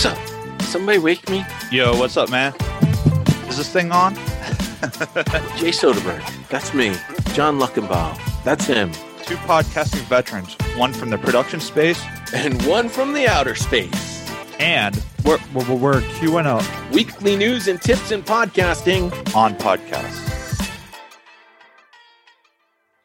What's up? Somebody wake me? Yo, what's up, man? Is this thing on? Jay Soderberg. That's me. John Luckenbaugh. That's him. Two podcasting veterans, one from the production space, And one from the outer space. and we're, we're, we're QNO Weekly news and tips in podcasting. on podcasts.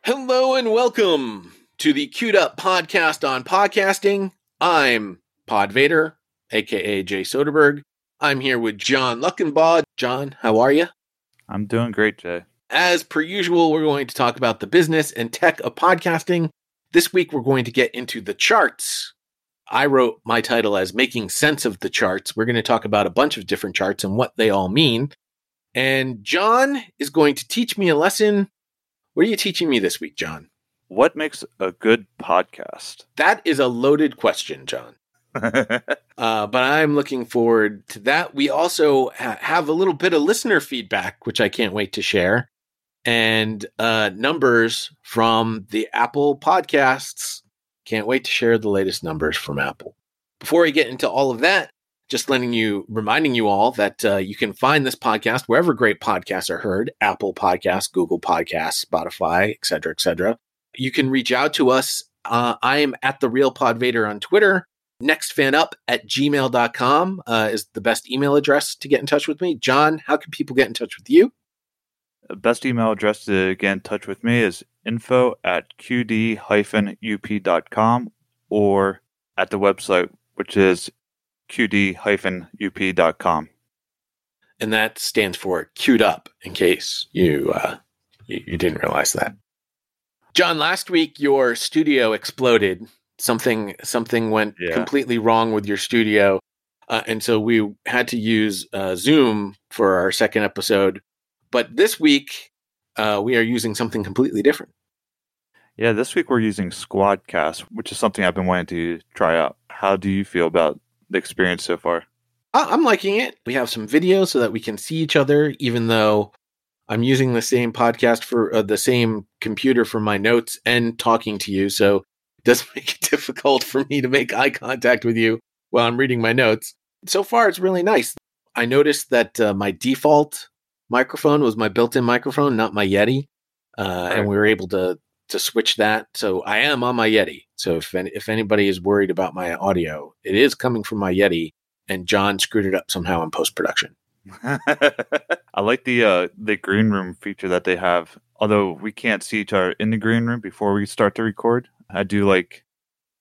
Hello and welcome to the Queued Up Podcast on Podcasting. I'm Pod Vader, aka Jay Soderberg. I'm here with John Luckenbaugh. John, how are you? I'm doing great, Jay. As per usual, we're going to talk about the business and tech of podcasting. This week, we're going to get into the charts. I wrote my title as Making Sense of the Charts. We're going to talk about a bunch of different charts and what they all mean. And John is going to teach me a lesson. What are you teaching me this week, John? What makes a good podcast? That is a loaded question, John. Uh, but I'm looking forward to that. We also ha- have a little bit of listener feedback, which I can't wait to share, and uh, numbers from the Apple podcasts. Can't wait to share the latest numbers from Apple. Before we get into all of that, just letting you, reminding you all that uh, you can find this podcast wherever great podcasts are heard Apple Podcasts, Google Podcasts, Spotify, et cetera, et cetera. You can reach out to us. Uh, I am at the Real Pod Vader on Twitter nextfanup at gmail.com uh, is the best email address to get in touch with me. John, how can people get in touch with you? The best email address to get in touch with me is info at qd-up.com or at the website, which is qd-up.com. And that stands for queued up in case you, uh, you, you didn't realize that. John, last week your studio exploded. Something something went Yeah. completely wrong with your studio. Uh, and so we had to use uh, Zoom for our second episode. But this week, uh, we are using something completely different. Yeah, this week we're using Squadcast, which is something I've been wanting to try out. How do you feel about the experience so far? I'm liking it. We have some video so that we can see each other, even though I'm using the same podcast for uh, the same computer for my notes and talking to you. So does make it difficult for me to make eye contact with you while I'm reading my notes. So far, it's really nice. I noticed that uh, my default microphone was my built-in microphone, not my Yeti, uh, and we were able to to switch that. So I am on my Yeti. So if any, if anybody is worried about my audio, it is coming from my Yeti and John screwed it up somehow in post production. I like the uh, the green room feature that they have. Although we can't see each other in the green room before we start to record, I do like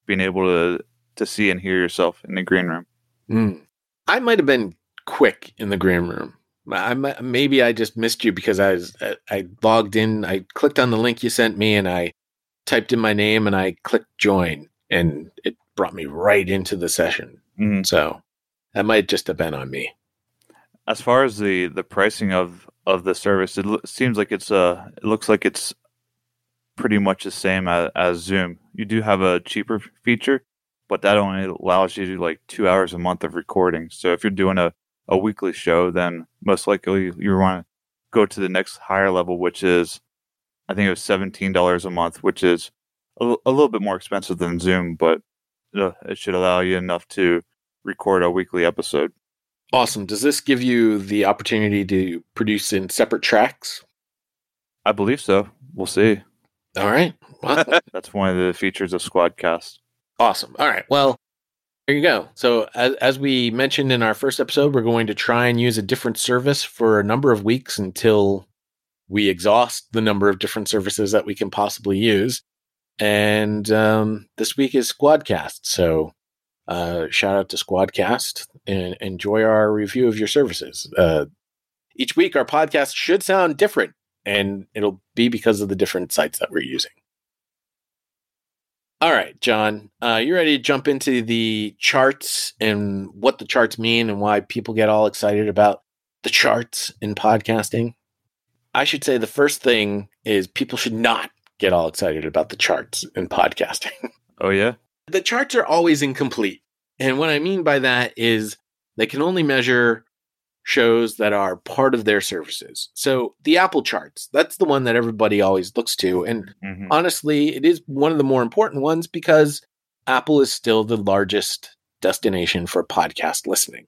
being able to to see and hear yourself in the green room. Mm. I might have been quick in the green room. I maybe I just missed you because I was I- logged in. I clicked on the link you sent me and I typed in my name and I clicked join and it brought me right into the session. Mhm. So that might just have been on me. As far as the the pricing of of the service, it seems like it's uh it looks like it's pretty much the same as, as Zoom. You do have a cheaper feature, but that only allows you to do like two hours a month of recording. So if you're doing a a weekly show, then most likely you want to go to the next higher level, which is I think it was seventeen dollars a month, which is a little bit more expensive than Zoom, but uh, it should allow you enough to record a weekly episode. Awesome. Does this give you the opportunity to produce in separate tracks? I believe so. We'll see. All right. Well, That's one of the features of Squadcast. Awesome. All right. Well, there you go. So, as, as we mentioned in our first episode, we're going to try and use a different service for a number of weeks until we exhaust the number of different services that we can possibly use. And um, this week is Squadcast. So, uh, shout out to Squadcast and enjoy our review of your services. Uh, each week, our podcast should sound different, and it'll be because of the different sites that we're using. All right, John, uh, you ready to jump into the charts and what the charts mean and why people get all excited about the charts in podcasting? I should say the first thing is people should not get all excited about the charts in podcasting. Oh yeah, the charts are always incomplete. And what I mean by that is they can only measure shows that are part of their services. So the Apple charts, that's the one that everybody always looks to. And Mhm. honestly, it is one of the more important ones because Apple is still the largest destination for podcast listening.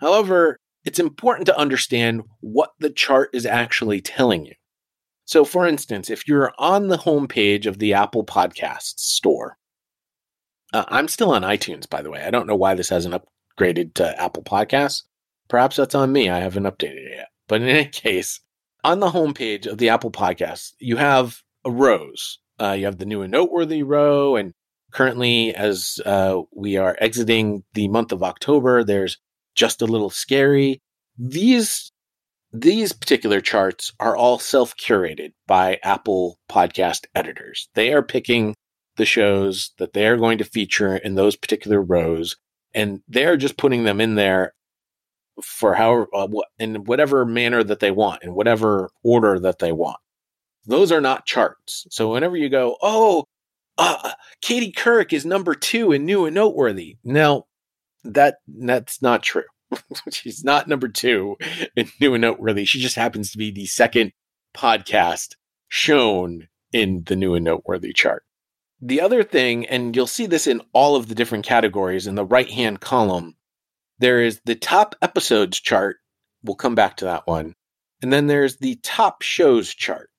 However, it's important to understand what the chart is actually telling you. So, for instance, if you're on the homepage of the Apple Podcasts store, uh, I'm still on iTunes, by the way. I don't know why this hasn't upgraded to Apple Podcasts. Perhaps that's on me. I haven't updated it yet. But in any case, on the homepage of the Apple Podcasts, you have rows. Uh, you have the new and noteworthy row, and currently, as uh, we are exiting the month of October, there's just a little scary. These these particular charts are all self curated by Apple podcast editors. They are picking the shows that they are going to feature in those particular rows, and they're just putting them in there for however uh, in whatever manner that they want, in whatever order that they want. Those are not charts. So whenever you go, oh, uh, Katie Couric is number two in new and noteworthy. No, that that's not true. She's not number two in new and noteworthy. She just happens to be the second podcast shown in the new and noteworthy chart. The other thing, and you'll see this in all of the different categories in the right hand column, there is the top episodes chart. We'll come back to that one. And then there's the top shows chart.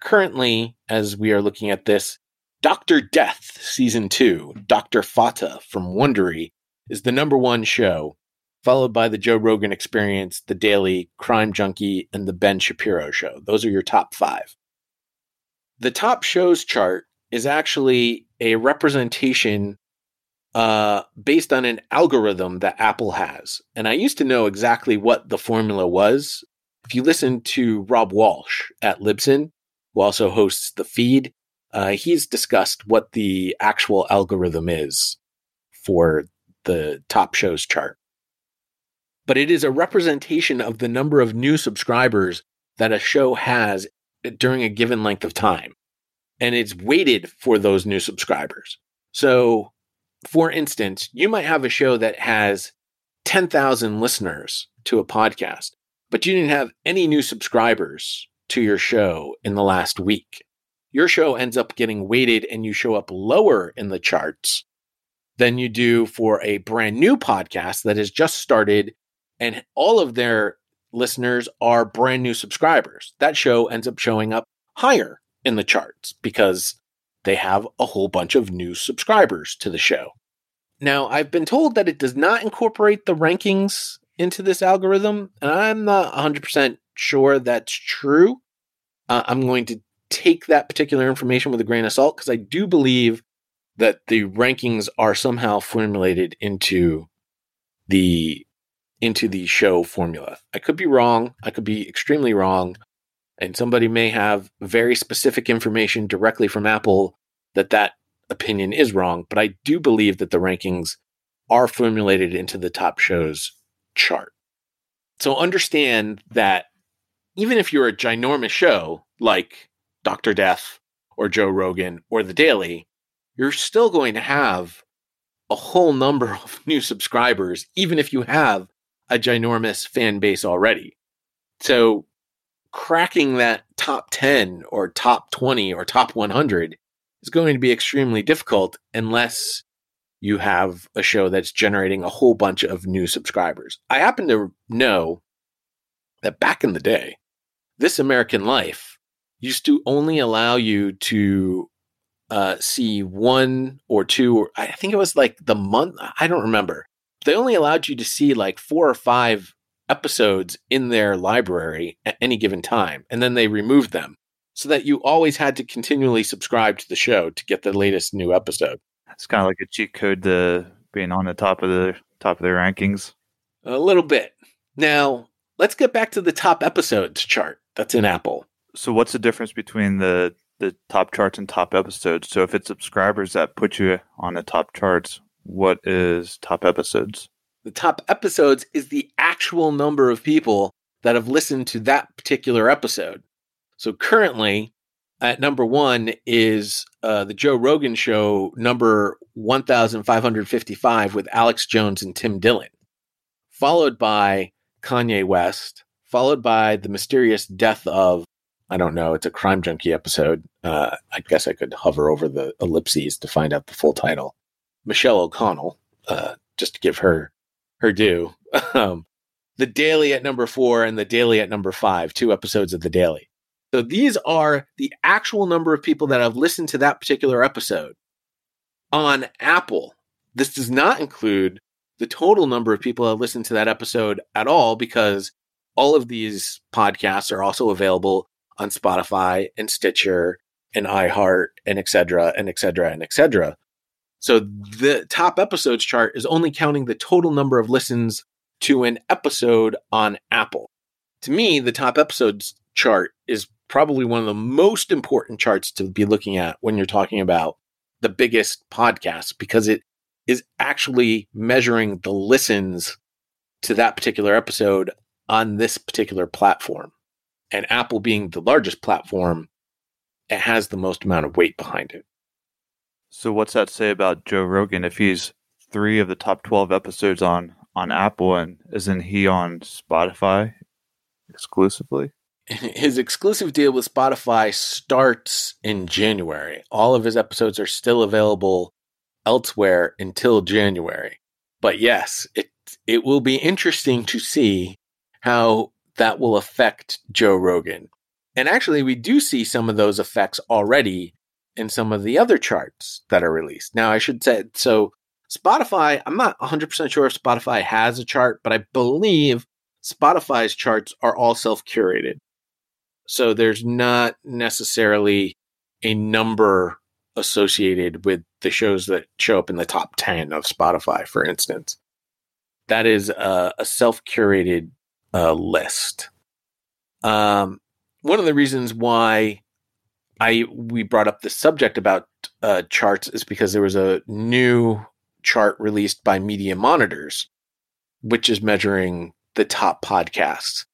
Currently, as we are looking at this, Dr. Death Season 2, Dr. Fata from Wondery, is the number one show, followed by the Joe Rogan Experience, The Daily, Crime Junkie, and The Ben Shapiro Show. Those are your top five. The top shows chart is actually a representation uh, based on an algorithm that Apple has. And I used to know exactly what the formula was. If you listen to Rob Walch at Libsyn, who also hosts the feed, uh, he's discussed what the actual algorithm is for the top shows chart. But it is a representation of the number of new subscribers that a show has during a given length of time. And it's weighted for those new subscribers. So for instance, you might have a show that has 10,000 listeners to a podcast, but you didn't have any new subscribers to your show in the last week. Your show ends up getting weighted and you show up lower in the charts than you do for a brand new podcast that has just started and all of their listeners are brand new subscribers. That show ends up showing up higher in the charts because they have a whole bunch of new subscribers to the show. Now, I've been told that it does not incorporate the rankings into this algorithm, and I'm not 100% sure that's true. Uh, I'm going to take that particular information with a grain of salt because I do believe that the rankings are somehow formulated into the into the show formula. I could be wrong. I could be extremely wrong and somebody may have very specific information directly from Apple that that opinion is wrong, but I do believe that the rankings are formulated into the top shows chart. So understand that even if you're a ginormous show like Dr. Death or Joe Rogan or The Daily, you're still going to have a whole number of new subscribers, even if you have a ginormous fan base already. So cracking that top 10 or top 20 or top 100 is going to be extremely difficult unless you have a show that's generating a whole bunch of new subscribers. I happen to know that back in the day, This American Life used to only allow you to uh, see one or two, or I think it was like the month, I don't remember. They only allowed you to see like four or five episodes in their library at any given time, and then they removed them so that you always had to continually subscribe to the show to get the latest new episode. It's kind of like a cheat code to being on the top of the top of their rankings. A little bit. Now, let's get back to the top episodes chart that's in Apple. So what's the difference between the the top charts and top episodes? So if it's subscribers that put you on the top charts, what is top episodes? The top episodes is the actual number of people that have listened to that particular episode. So currently, at number one is uh, the Joe Rogan Show, number 1555, with Alex Jones and Tim Dillon, followed by Kanye West, followed by the mysterious death of, I don't know, it's a crime junkie episode. Uh, I guess I could hover over the ellipses to find out the full title. Michelle O'Connell, uh, just to give her her due. Um, the Daily at number four and the Daily at number five, two episodes of the Daily. So these are the actual number of people that have listened to that particular episode on Apple. This does not include the total number of people that have listened to that episode at all because all of these podcasts are also available on Spotify and Stitcher and iHeart and etc. and etc. and etc. So the top episodes chart is only counting the total number of listens to an episode on Apple. To me, the top episodes chart is probably one of the most important charts to be looking at when you're talking about the biggest podcasts because it is actually measuring the listens to that particular episode on this particular platform. And Apple being the largest platform, it has the most amount of weight behind it. So what's that say about Joe Rogan if he's three of the top 12 episodes on on Apple and isn't he on Spotify exclusively? His exclusive deal with Spotify starts in January. All of his episodes are still available elsewhere until January. But yes, it it will be interesting to see how that will affect Joe Rogan. And actually, we do see some of those effects already in some of the other charts that are released. Now, I should say so Spotify, I'm not 100% sure if Spotify has a chart, but I believe Spotify's charts are all self curated. So there's not necessarily a number associated with the shows that show up in the top 10 of Spotify, for instance. That is a, a self curated uh, list. Um, one of the reasons why I we brought up the subject about uh, charts is because there was a new chart released by Media Monitors, which is measuring the top podcasts.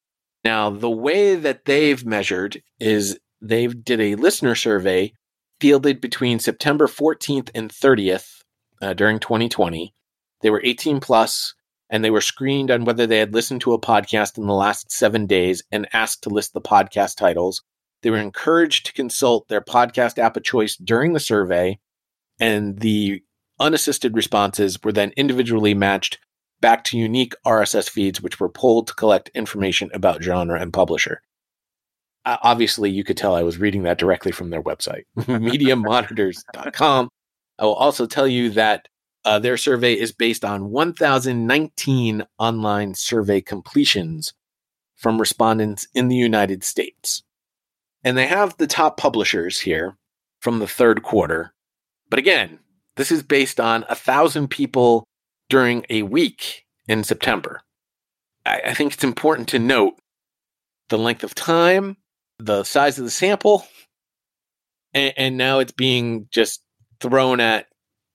Now, the way that they've measured is they did a listener survey fielded between September 14th and 30th uh, during 2020. They were 18 plus and they were screened on whether they had listened to a podcast in the last seven days and asked to list the podcast titles. They were encouraged to consult their podcast app of choice during the survey, and the unassisted responses were then individually matched back to unique RSS feeds, which were pulled to collect information about genre and publisher. Obviously, you could tell I was reading that directly from their website, mediamonitors.com. I will also tell you that uh, their survey is based on 1,019 online survey completions from respondents in the United States. And they have the top publishers here from the third quarter. But again, this is based on a thousand people during a week in September. I, I think it's important to note the length of time, the size of the sample, and, and now it's being just thrown at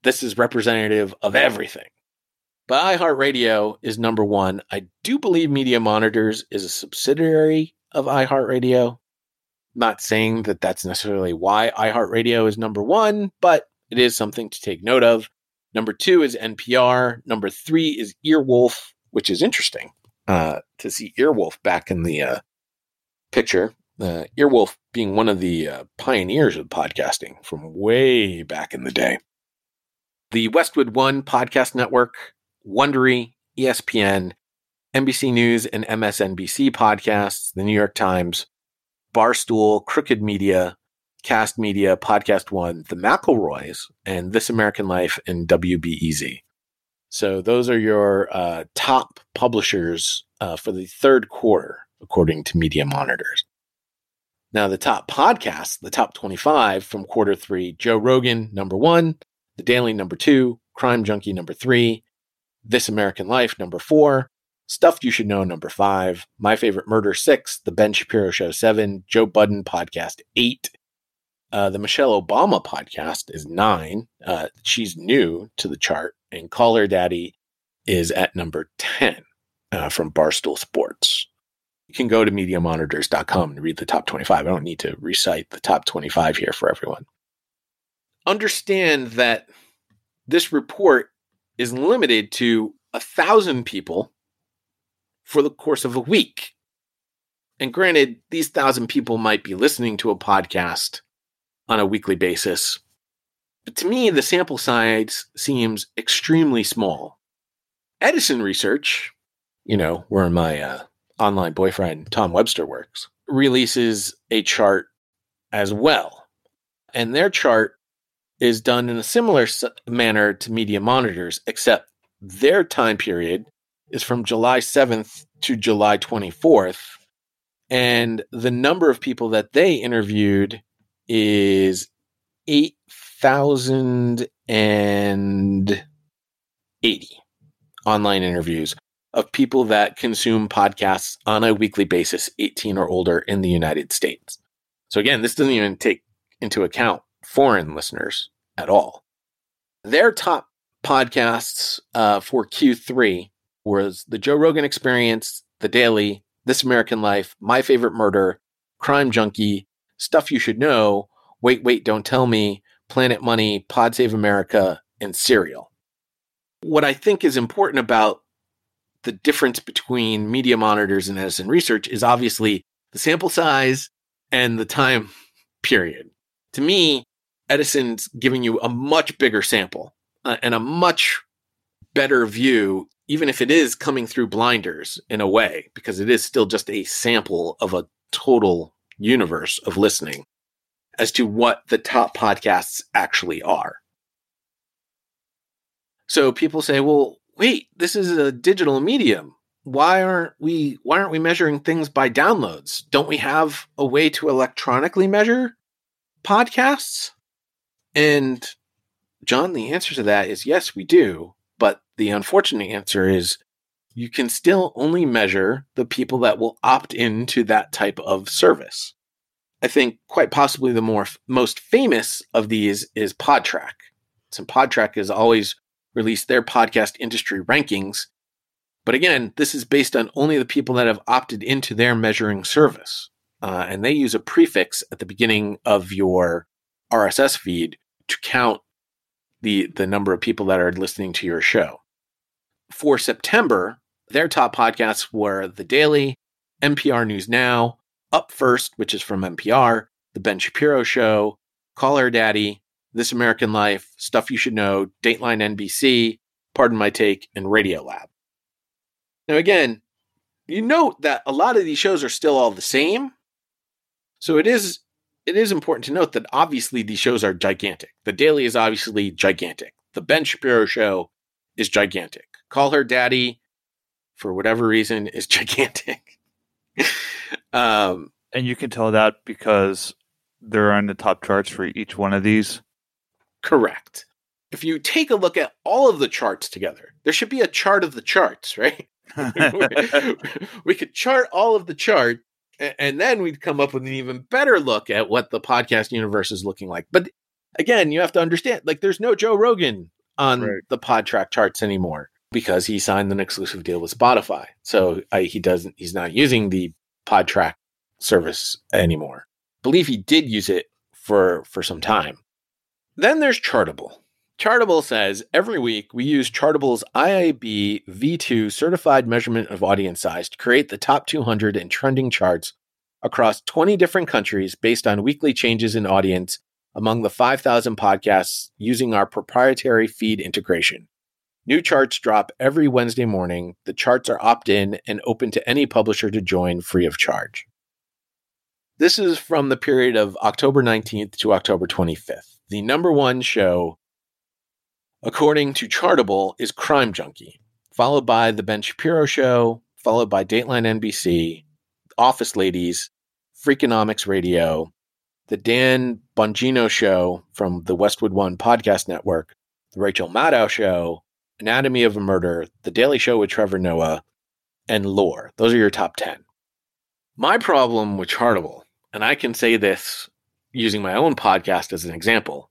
this is representative of everything. But iHeartRadio is number one. I do believe Media Monitors is a subsidiary of iHeartRadio. Not saying that that's necessarily why iHeartRadio is number one, but it is something to take note of. Number two is NPR. Number three is Earwolf, which is interesting uh, to see Earwolf back in the uh, picture. Uh, Earwolf being one of the uh, pioneers of podcasting from way back in the day. The Westwood One Podcast Network, Wondery, ESPN, NBC News and MSNBC podcasts, the New York Times, Barstool, Crooked Media, Kast Media, Podcast One, The McElroys, and This American Life, and WBEZ. So those are your uh, top publishers uh, for the third quarter, according to Media Monitors. Now, the top podcasts, the top 25 from quarter three Joe Rogan, number one, The Daily, number two, Crime Junkie, number three, This American Life, number four, Stuff You Should Know, number five, My Favorite Murder, six, The Ben Shapiro Show, seven, Joe Budden Podcast, eight, uh, the Michelle Obama podcast is nine. Uh, she's new to the chart, and Call Her Daddy is at number 10 uh, from Barstool Sports. You can go to MediaMonitors.com and read the top 25. I don't need to recite the top 25 here for everyone. Understand that this report is limited to a thousand people for the course of a week. And granted, these thousand people might be listening to a podcast on a weekly basis. But to me, the sample size seems extremely small. Edison Research, you know, where my uh, online boyfriend Tom Webster works, releases a chart as well. And their chart is done in a similar manner to Media Monitors, except their time period is from July 7th to July 24th. And the number of people that they interviewed is 8,080 online interviews of people that consume podcasts on a weekly basis, 18 or older in the United States. So, again, this doesn't even take into account foreign listeners at all. Their top podcasts uh, for Q3 was The Joe Rogan Experience, The Daily, This American Life, My Favorite Murder, Crime Junkie, Stuff You Should Know, Wait, Wait, Don't Tell Me, Planet Money, Pod Save America, and Serial. What I think is important about the difference between media monitors and Edison research is obviously the sample size and the time period. To me, Edison's giving you a much bigger sample uh, and a much better view, even if it is coming through blinders in a way, because it is still just a sample of a total universe of listening as to what the top podcasts actually are. So people say, well, wait, this is a digital medium. Why aren't we why aren't we measuring things by downloads? Don't we have a way to electronically measure podcasts? And John, the answer to that is yes, we do. The unfortunate answer is you can still only measure the people that will opt into that type of service. I think quite possibly the more most famous of these is Podtrac. So Podtrac has always released their podcast industry rankings. But again, this is based on only the people that have opted into their measuring service. Uh, and they use a prefix at the beginning of your RSS feed to count the the number of people that are listening to your show. For September, their top podcasts were The Daily, NPR News Now, Up First, which is from NPR, The Ben Shapiro Show, Call Her Daddy, This American Life, Stuff You Should Know, Dateline NBC, Pardon My Take, and Radiolab. Now, again, you note that a lot of these shows are still all the same. So it is it is important to note that obviously these shows are gigantic. The Daily is obviously gigantic. The Ben Shapiro Show is gigantic. Call Her Daddy, for whatever reason, is gigantic. um, and you can tell that because they're on the top charts for each one of these. Correct. If you take a look at all of the charts together, there should be a chart of the charts, right? we could chart all of the chart and then we'd come up with an even better look at what the podcast universe is looking like. But again, you have to understand, like, there's no Joe Rogan on right. the Podtrac charts anymore because he signed an exclusive deal with Spotify. So he doesn't, he's not using the Podtrac service anymore. I believe he did use it for for some time. Then there's Chartable. Chartable says every week we use Chartable's IAB V2 certified measurement of audience size to create the top 200 and trending charts across 20 different countries based on weekly changes in audience among the 5,000 podcasts using our proprietary feed integration. New charts drop every Wednesday morning. The charts are opt in and open to any publisher to join free of charge. This is from the period of October 19th to October 25th. The number one show according to Chartable, is Crime Junkie, followed by The Ben Shapiro Show, followed by Dateline NBC, Office Ladies, Freakonomics Radio, The Dan Bongino Show from the Westwood One Podcast Network, The Rachel Maddow Show, Anatomy of a Murder, The Daily Show with Trevor Noah, and Lore. Those are your top 10. My problem with Chartable, and I can say this using my own podcast as an example,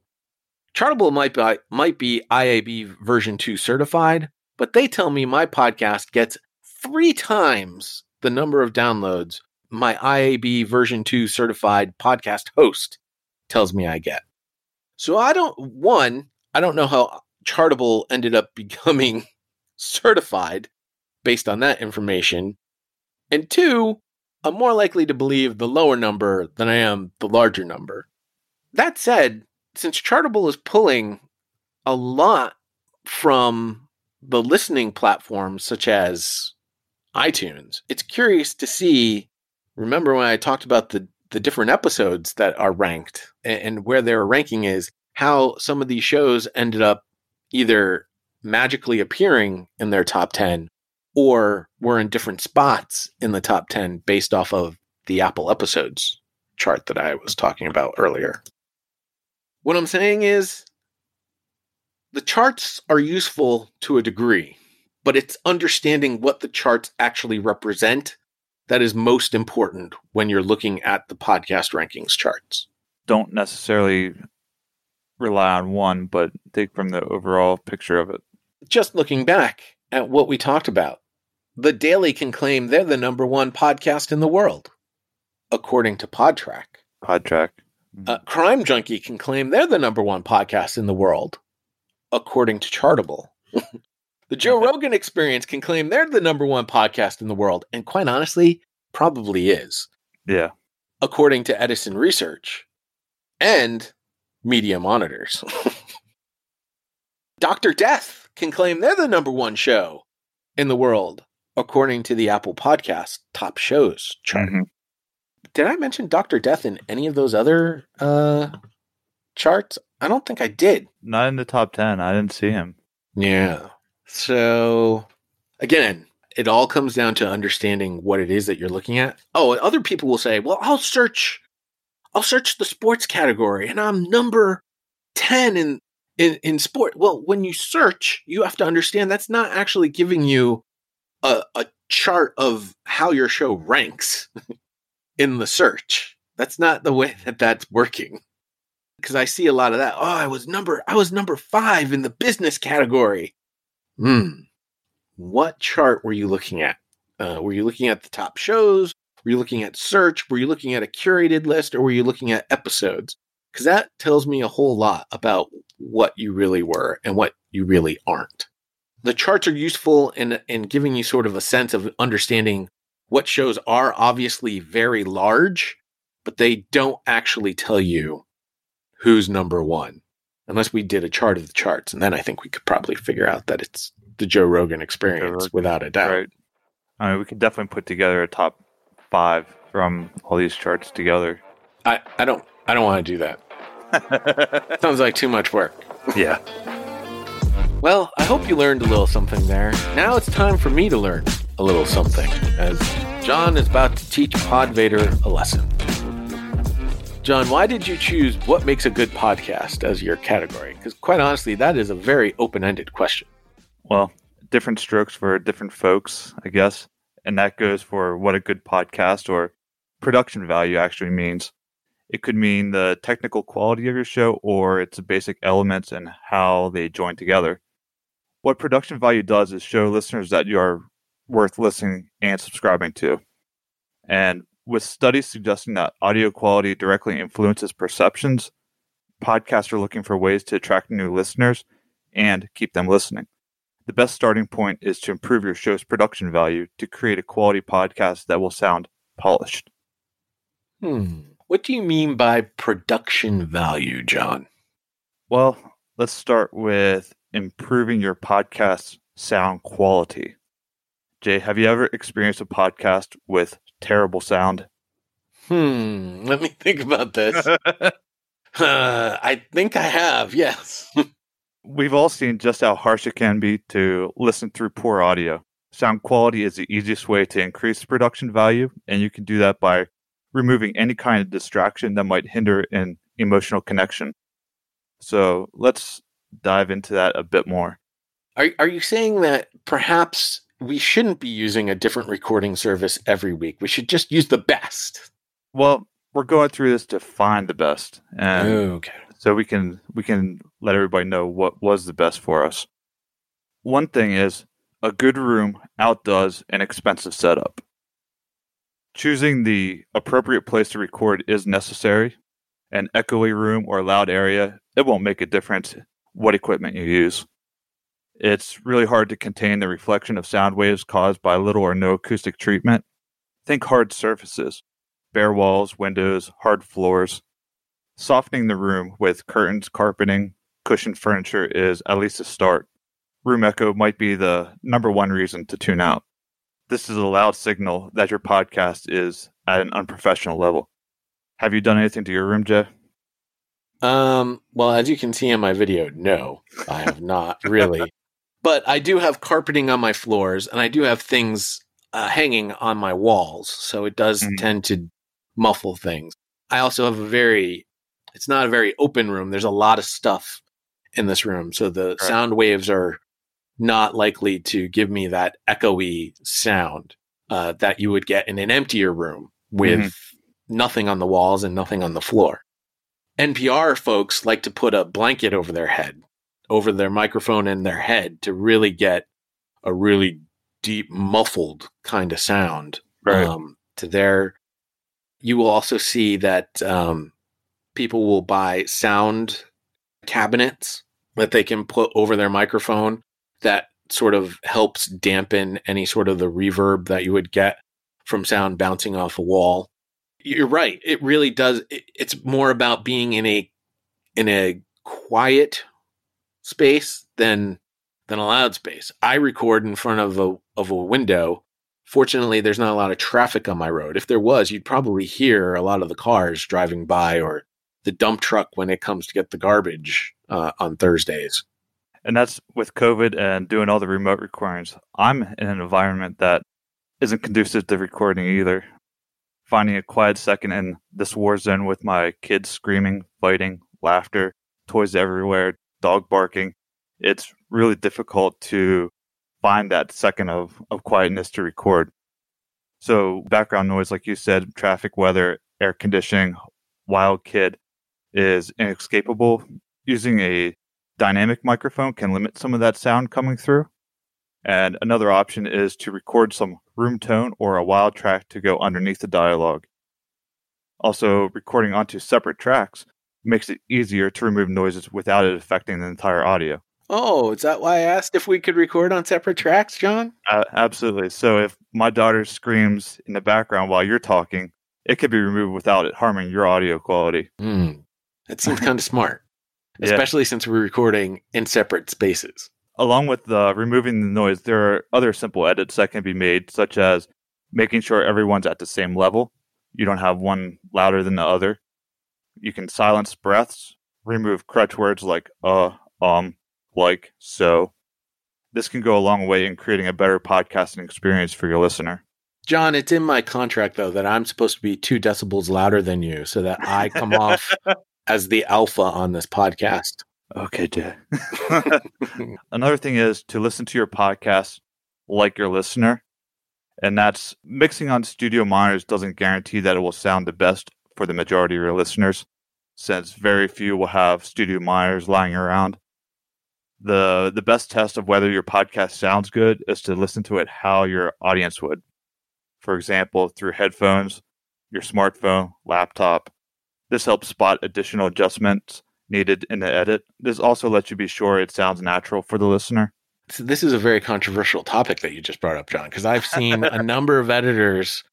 Chartable might be, might be IAB version 2 certified, but they tell me my podcast gets three times the number of downloads my IAB version 2 certified podcast host tells me I get. So I don't, one, I don't know how Chartable ended up becoming certified based on that information. And two, I'm more likely to believe the lower number than I am the larger number. That said, since Chartable is pulling a lot from the listening platforms such as iTunes, it's curious to see. Remember when I talked about the the different episodes that are ranked and, and where their ranking is, how some of these shows ended up either magically appearing in their top 10 or were in different spots in the top 10 based off of the Apple episodes chart that I was talking about earlier. What I'm saying is the charts are useful to a degree, but it's understanding what the charts actually represent that is most important when you're looking at the podcast rankings charts. Don't necessarily rely on one, but take from the overall picture of it. Just looking back at what we talked about, the Daily can claim they're the number one podcast in the world, according to Podtrac. Podtrac. Uh, Crime Junkie can claim they're the number one podcast in the world, according to Chartable. the Joe Rogan Experience can claim they're the number one podcast in the world, and quite honestly, probably is. Yeah. According to Edison Research and Media Monitors. Dr. Death can claim they're the number one show in the world, according to the Apple Podcast top shows chart. Mm-hmm. Did I mention Dr. Death in any of those other uh, charts? I don't think I did. Not in the top 10. I didn't see him. Yeah. So, again, it all comes down to understanding what it is that you're looking at. Oh, other people will say, "Well, I'll search I'll search the sports category and I'm number 10 in in in sport." Well, when you search, you have to understand that's not actually giving you a, a chart of how your show ranks in the search. That's not the way that that's working. Because I see a lot of that. Oh, I was number I was number 5 in the business category. Hmm. What chart were you looking at? Uh, were you looking at the top shows? Were you looking at search? Were you looking at a curated list or were you looking at episodes? Because that tells me a whole lot about what you really were and what you really aren't. The charts are useful in, in giving you sort of a sense of understanding what shows are obviously very large, but they don't actually tell you who's number one unless we did a chart of the charts. And then I think we could probably figure out that it's the Joe Rogan experience Rogan. without a doubt. Right. I mean, we could definitely put together a top five from all these charts together. I, I don't I don't want to do that. Sounds like too much work. Yeah. well, I hope you learned a little something there. Now it's time for me to learn a little something, as John is about to teach Podvader a lesson. John, why did you choose what makes a good podcast as your category? Because quite honestly, that is a very open ended question. Well, different strokes for different folks, I guess and that goes for what a good podcast or production value actually means. It could mean the technical quality of your show or its basic elements and how they join together. What production value does is show listeners that you are worth listening and subscribing to. And with studies suggesting that audio quality directly influences perceptions, podcasts are looking for ways to attract new listeners and keep them listening. The best starting point is to improve your show's production value to create a quality podcast that will sound polished. Hmm. What do you mean by production value, John? Well, let's start with improving your podcast's sound quality. Jay, have you ever experienced a podcast with terrible sound? Hmm, let me think about this. uh, I think I have, yes. We've all seen just how harsh it can be to listen through poor audio. Sound quality is the easiest way to increase production value, and you can do that by removing any kind of distraction that might hinder an emotional connection. So let's dive into that a bit more. Are, are you saying that perhaps we shouldn't be using a different recording service every week? We should just use the best? Well, we're going through this to find the best. And okay so we can we can let everybody know what was the best for us. One thing is a good room outdoes an expensive setup. Choosing the appropriate place to record is necessary. An echoey room or loud area, it won't make a difference what equipment you use. It's really hard to contain the reflection of sound waves caused by little or no acoustic treatment. Think hard surfaces, bare walls, windows, hard floors. Softening the room with curtains, carpeting, cushioned furniture is at least a start. room echo might be the number one reason to tune out. This is a loud signal that your podcast is at an unprofessional level. Have you done anything to your room, Jay? Um, well, as you can see in my video, no, I have not really. But I do have carpeting on my floors and I do have things uh, hanging on my walls. So it does mm-hmm. tend to muffle things. I also have a very, it's not a very open room. There's a lot of stuff in this room. So the right. sound waves are not likely to give me that echoey sound uh, that you would get in an emptier room with mm-hmm. nothing on the walls and nothing on the floor. NPR folks like to put a blanket over their head, over their microphone and their head to really get a really deep, muffled kind of sound right. um, to their. You will also see that um, people will buy sound cabinets that they can put over their microphone that sort of helps dampen any sort of the reverb that you would get from sound bouncing off a wall. You're right. It really does. it's more about being in a in a quiet space than than a loud space. I record in front of a of a window. Fortunately, there's not a lot of traffic on my road. If there was, you'd probably hear a lot of the cars driving by or the dump truck when it comes to get the garbage uh, on Thursdays. And that's with COVID and doing all the remote recordings. I'm in an environment that isn't conducive to recording either. Finding a quiet second in this war zone with my kids screaming, fighting, laughter, toys everywhere, dog barking. It's really difficult to find that second of, of quietness to record. So, background noise, like you said, traffic, weather, air conditioning, wild kid is inescapable. Using a dynamic microphone can limit some of that sound coming through. And another option is to record some room tone or a wild track to go underneath the dialogue. Also, recording onto separate tracks makes it easier to remove noises without it affecting the entire audio. Oh, is that why I asked if we could record on separate tracks, John? Uh, absolutely. So if my daughter screams in the background while you're talking, it could be removed without it harming your audio quality. Mm, that seems kind of smart, especially yeah. since we're recording in separate spaces. Along with uh, removing the noise, there are other simple edits that can be made, such as making sure everyone's at the same level. You don't have one louder than the other. You can silence breaths, remove crutch words like uh, um, like, so. This can go a long way in creating a better podcasting experience for your listener. John, it's in my contract though that I'm supposed to be two decibels louder than you so that I come off as the alpha on this podcast. Okay, Jay. Another thing is to listen to your podcast like your listener. And that's mixing on studio monitors doesn't guarantee that it will sound the best for the majority of your listeners, since very few will have studio monitors lying around the the best test of whether your podcast sounds good is to listen to it how your audience would. For example, through headphones, your smartphone, laptop. This helps spot additional adjustments needed in the edit. This also lets you be sure it sounds natural for the listener. So this is a very controversial topic that you just brought up, John, because I've seen a number of editors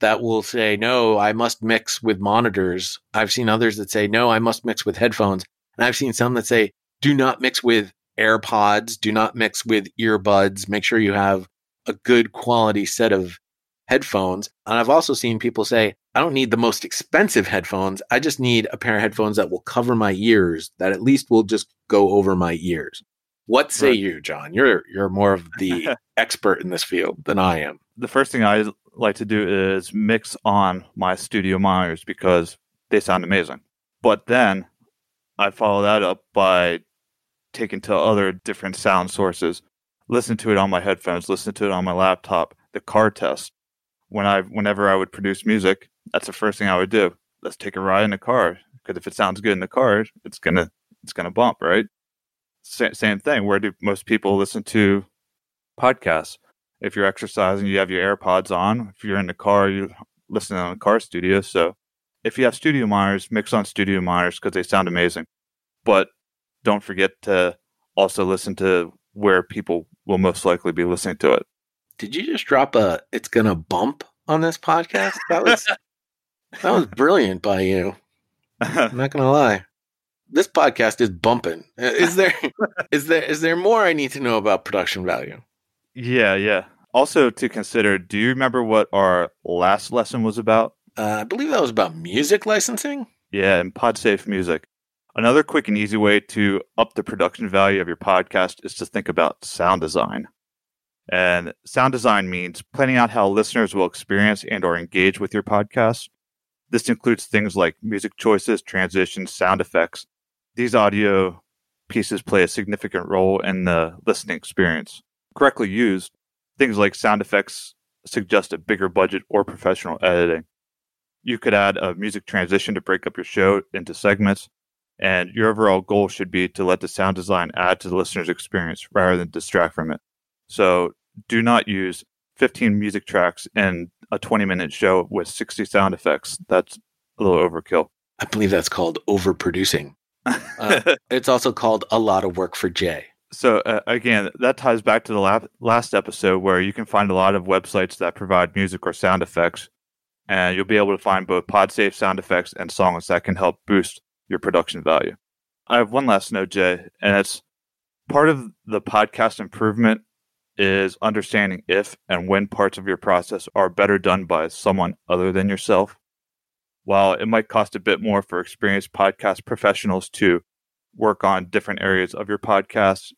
that will say, no, I must mix with monitors. I've seen others that say, no, I must mix with headphones. And I've seen some that say, do not mix with AirPods. Do not mix with earbuds. Make sure you have a good quality set of headphones. And I've also seen people say, I don't need the most expensive headphones. I just need a pair of headphones that will cover my ears, that at least will just go over my ears. What say right. you, John? You're you're more of the expert in this field than I am. The first thing I like to do is mix on my studio monitors because they sound amazing. But then I follow that up by taking to other different sound sources. Listen to it on my headphones, listen to it on my laptop, the car test. When I whenever I would produce music, that's the first thing I would do. Let's take a ride in the car because if it sounds good in the car, it's gonna it's gonna bump, right? Sa- same thing. Where do most people listen to podcasts? If you're exercising, you have your AirPods on. If you're in the car, you listen on a car studio. So if you have studio monitors, mix on studio monitors because they sound amazing. But don't forget to also listen to where people will most likely be listening to it. Did you just drop a it's gonna bump on this podcast? That was that was brilliant by you. I'm not gonna lie. this podcast is bumping. Uh, Is there is there is there more I need to know about production value? Yeah, yeah. Also to consider, do you remember what our last lesson was about? Uh, I believe that was about music licensing. Yeah, and PodSafe Music. Another quick and easy way to up the production value of your podcast is to think about sound design. And sound design means planning out how listeners will experience and or engage with your podcast. This includes things like music choices, transitions, sound effects. These audio pieces play a significant role in the listening experience. Correctly used, things like sound effects suggest a bigger budget or professional editing. You could add a music transition to break up your show into segments, and your overall goal should be to let the sound design add to the listener's experience rather than distract from it. So do not use 15 music tracks in a 20 minute show with 60 sound effects. That's a little overkill. I believe that's called overproducing. Uh, it's also called a lot of work for Jay. So uh, again, that ties back to the la- last episode where you can find a lot of websites that provide music or sound effects, and you'll be able to find both PodSafe sound effects and songs that can help boost your production value. I have one last note, Jay, and it's part of the podcast improvement is understanding if and when parts of your process are better done by someone other than yourself. While it might cost a bit more for experienced podcast professionals to work on different areas of your podcast,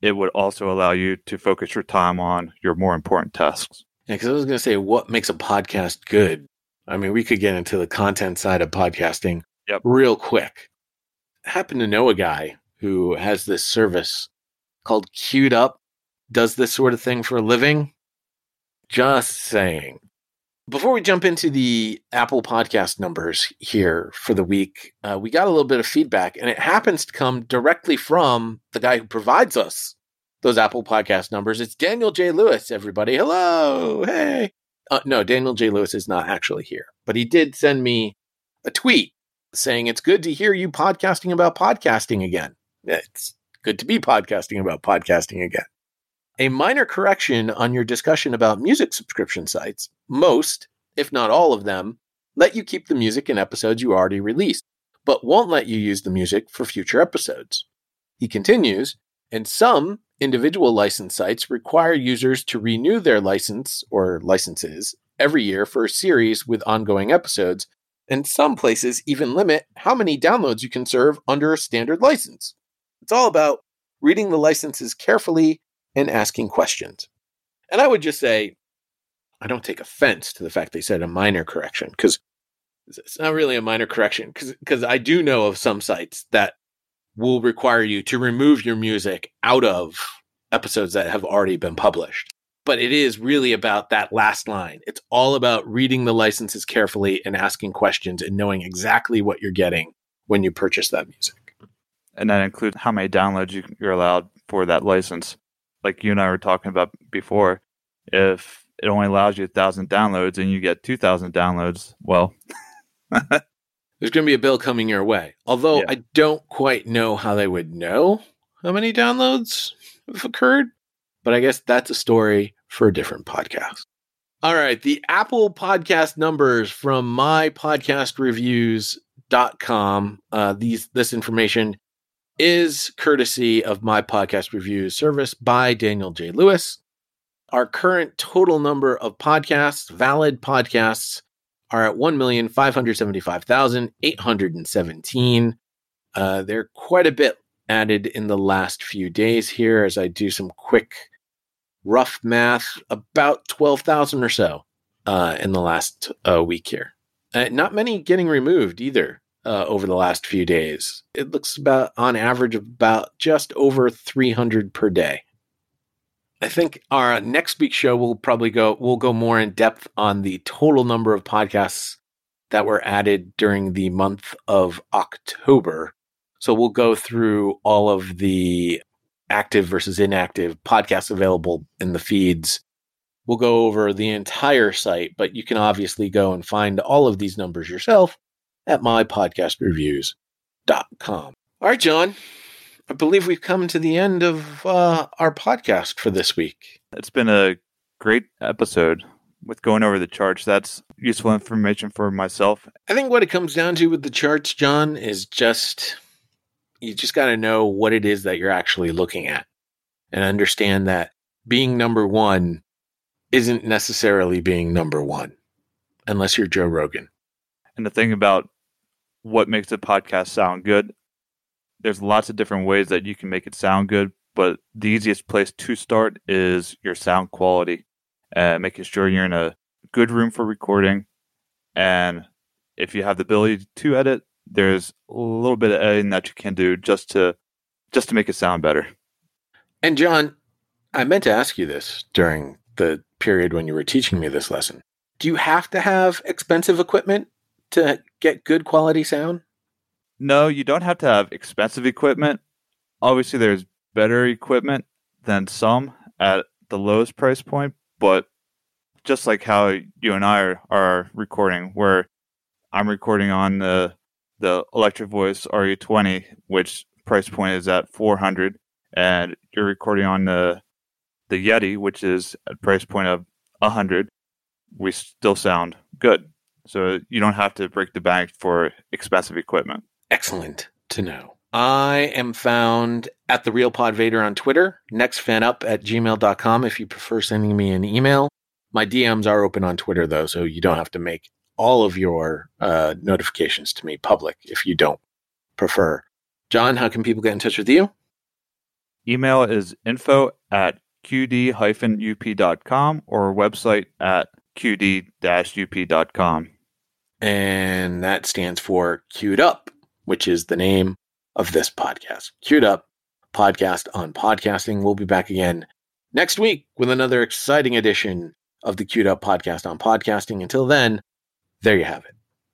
it would also allow you to focus your time on your more important tasks. Yeah, because I was going to say, what makes a podcast good? I mean, we could get into the content side of podcasting Yep. real quick. I happen to know a guy who has this service called Queued Up, does this sort of thing for a living. Just saying. Before we jump into the Apple podcast numbers here for the week, uh, we got a little bit of feedback, and it happens to come directly from the guy who provides us those Apple podcast numbers. It's Daniel J. Lewis, everybody. Hello. Hey. Uh, no, Daniel J. Lewis is not actually here, but he did send me a tweet saying it's good to hear you podcasting about podcasting again. It's good to be podcasting about podcasting again. A minor correction on your discussion about music subscription sites. Most, if not all of them, let you keep the music in episodes you already released, but won't let you use the music for future episodes. He continues, and some individual license sites require users to renew their license or licenses every year for a series with ongoing episodes, and some places even limit how many downloads you can serve under a standard license. It's all about reading the licenses carefully and asking questions. And I would just say, I don't take offense to the fact they said a minor correction because it's not really a minor correction because I do know of some sites that will require you to remove your music out of episodes that have already been published. But it is really about that last line. It's all about reading the licenses carefully and asking questions and knowing exactly what you're getting when you purchase that music. And that includes how many downloads you, you're allowed for that license. Like you and I were talking about before, if it only allows you a thousand downloads and you get two thousand downloads, well, There's going to be a bill coming your way. Although Yeah. I don't quite know how they would know how many downloads have occurred, but I guess that's a story for a different podcast. All right, the Apple podcast numbers from mypodcastreviews.com. Uh, these this information is courtesy of my podcast reviews service by Daniel J. Lewis. Our current total number of podcasts, valid podcasts, are at 1,575,817. Uh, they're quite a bit added in the last few days here as I do some quick rough math, about 12,000 or so uh, in the last uh, week here. Uh, not many getting removed either uh, over the last few days. It looks about on average about just over 300 per day. I think our next week's show will probably go we'll go more in depth on the total number of podcasts that were added during the month of October. So we'll go through all of the active versus inactive podcasts available in the feeds. We'll go over the entire site, but you can obviously go and find all of these numbers yourself at mypodcastreviews.com. All right, John. I believe we've come to the end of uh, our podcast for this week. it's been a great episode with going over the charts. That's useful information for myself. I think what it comes down to with the charts, John, is just You just got to know what it is that you're actually looking at and understand that being number one isn't necessarily being number one unless you're Joe Rogan. And the thing about what makes a podcast sound good, there's lots of different ways that you can make it sound good, but the easiest place to start is your sound quality and making sure you're in a good room for recording. And if you have the ability to edit, there's a little bit of editing that you can do just to just to make it sound better. And John, I meant to ask you this during the period when you were teaching me this lesson. Do you have to have expensive equipment to get good quality sound? No, you don't have to have expensive equipment. Obviously, there's better equipment than some at the lowest price point, but just like how you and I are, are recording, where I'm recording on the the Electro Voice RE20, which price point is at 400, and you're recording on the the Yeti, which is at price point of 100, we still sound good. So you don't have to break the bank for expensive equipment. Excellent to know. I am found at the Real Pod Vader on Twitter, nextfanup at gmail.com if you prefer sending me an email. My DMs are open on Twitter though, so you don't have to make all of your uh, notifications to me public if you don't prefer. John, how can people get in touch with you? Email is info at qd-up.com or website at qd-up.com. And that stands for Queued Up, which is the name of this podcast. Queued Up, podcast on podcasting. We'll be back again next week with another exciting edition of the Queued Up podcast on podcasting. Until then, there you have it.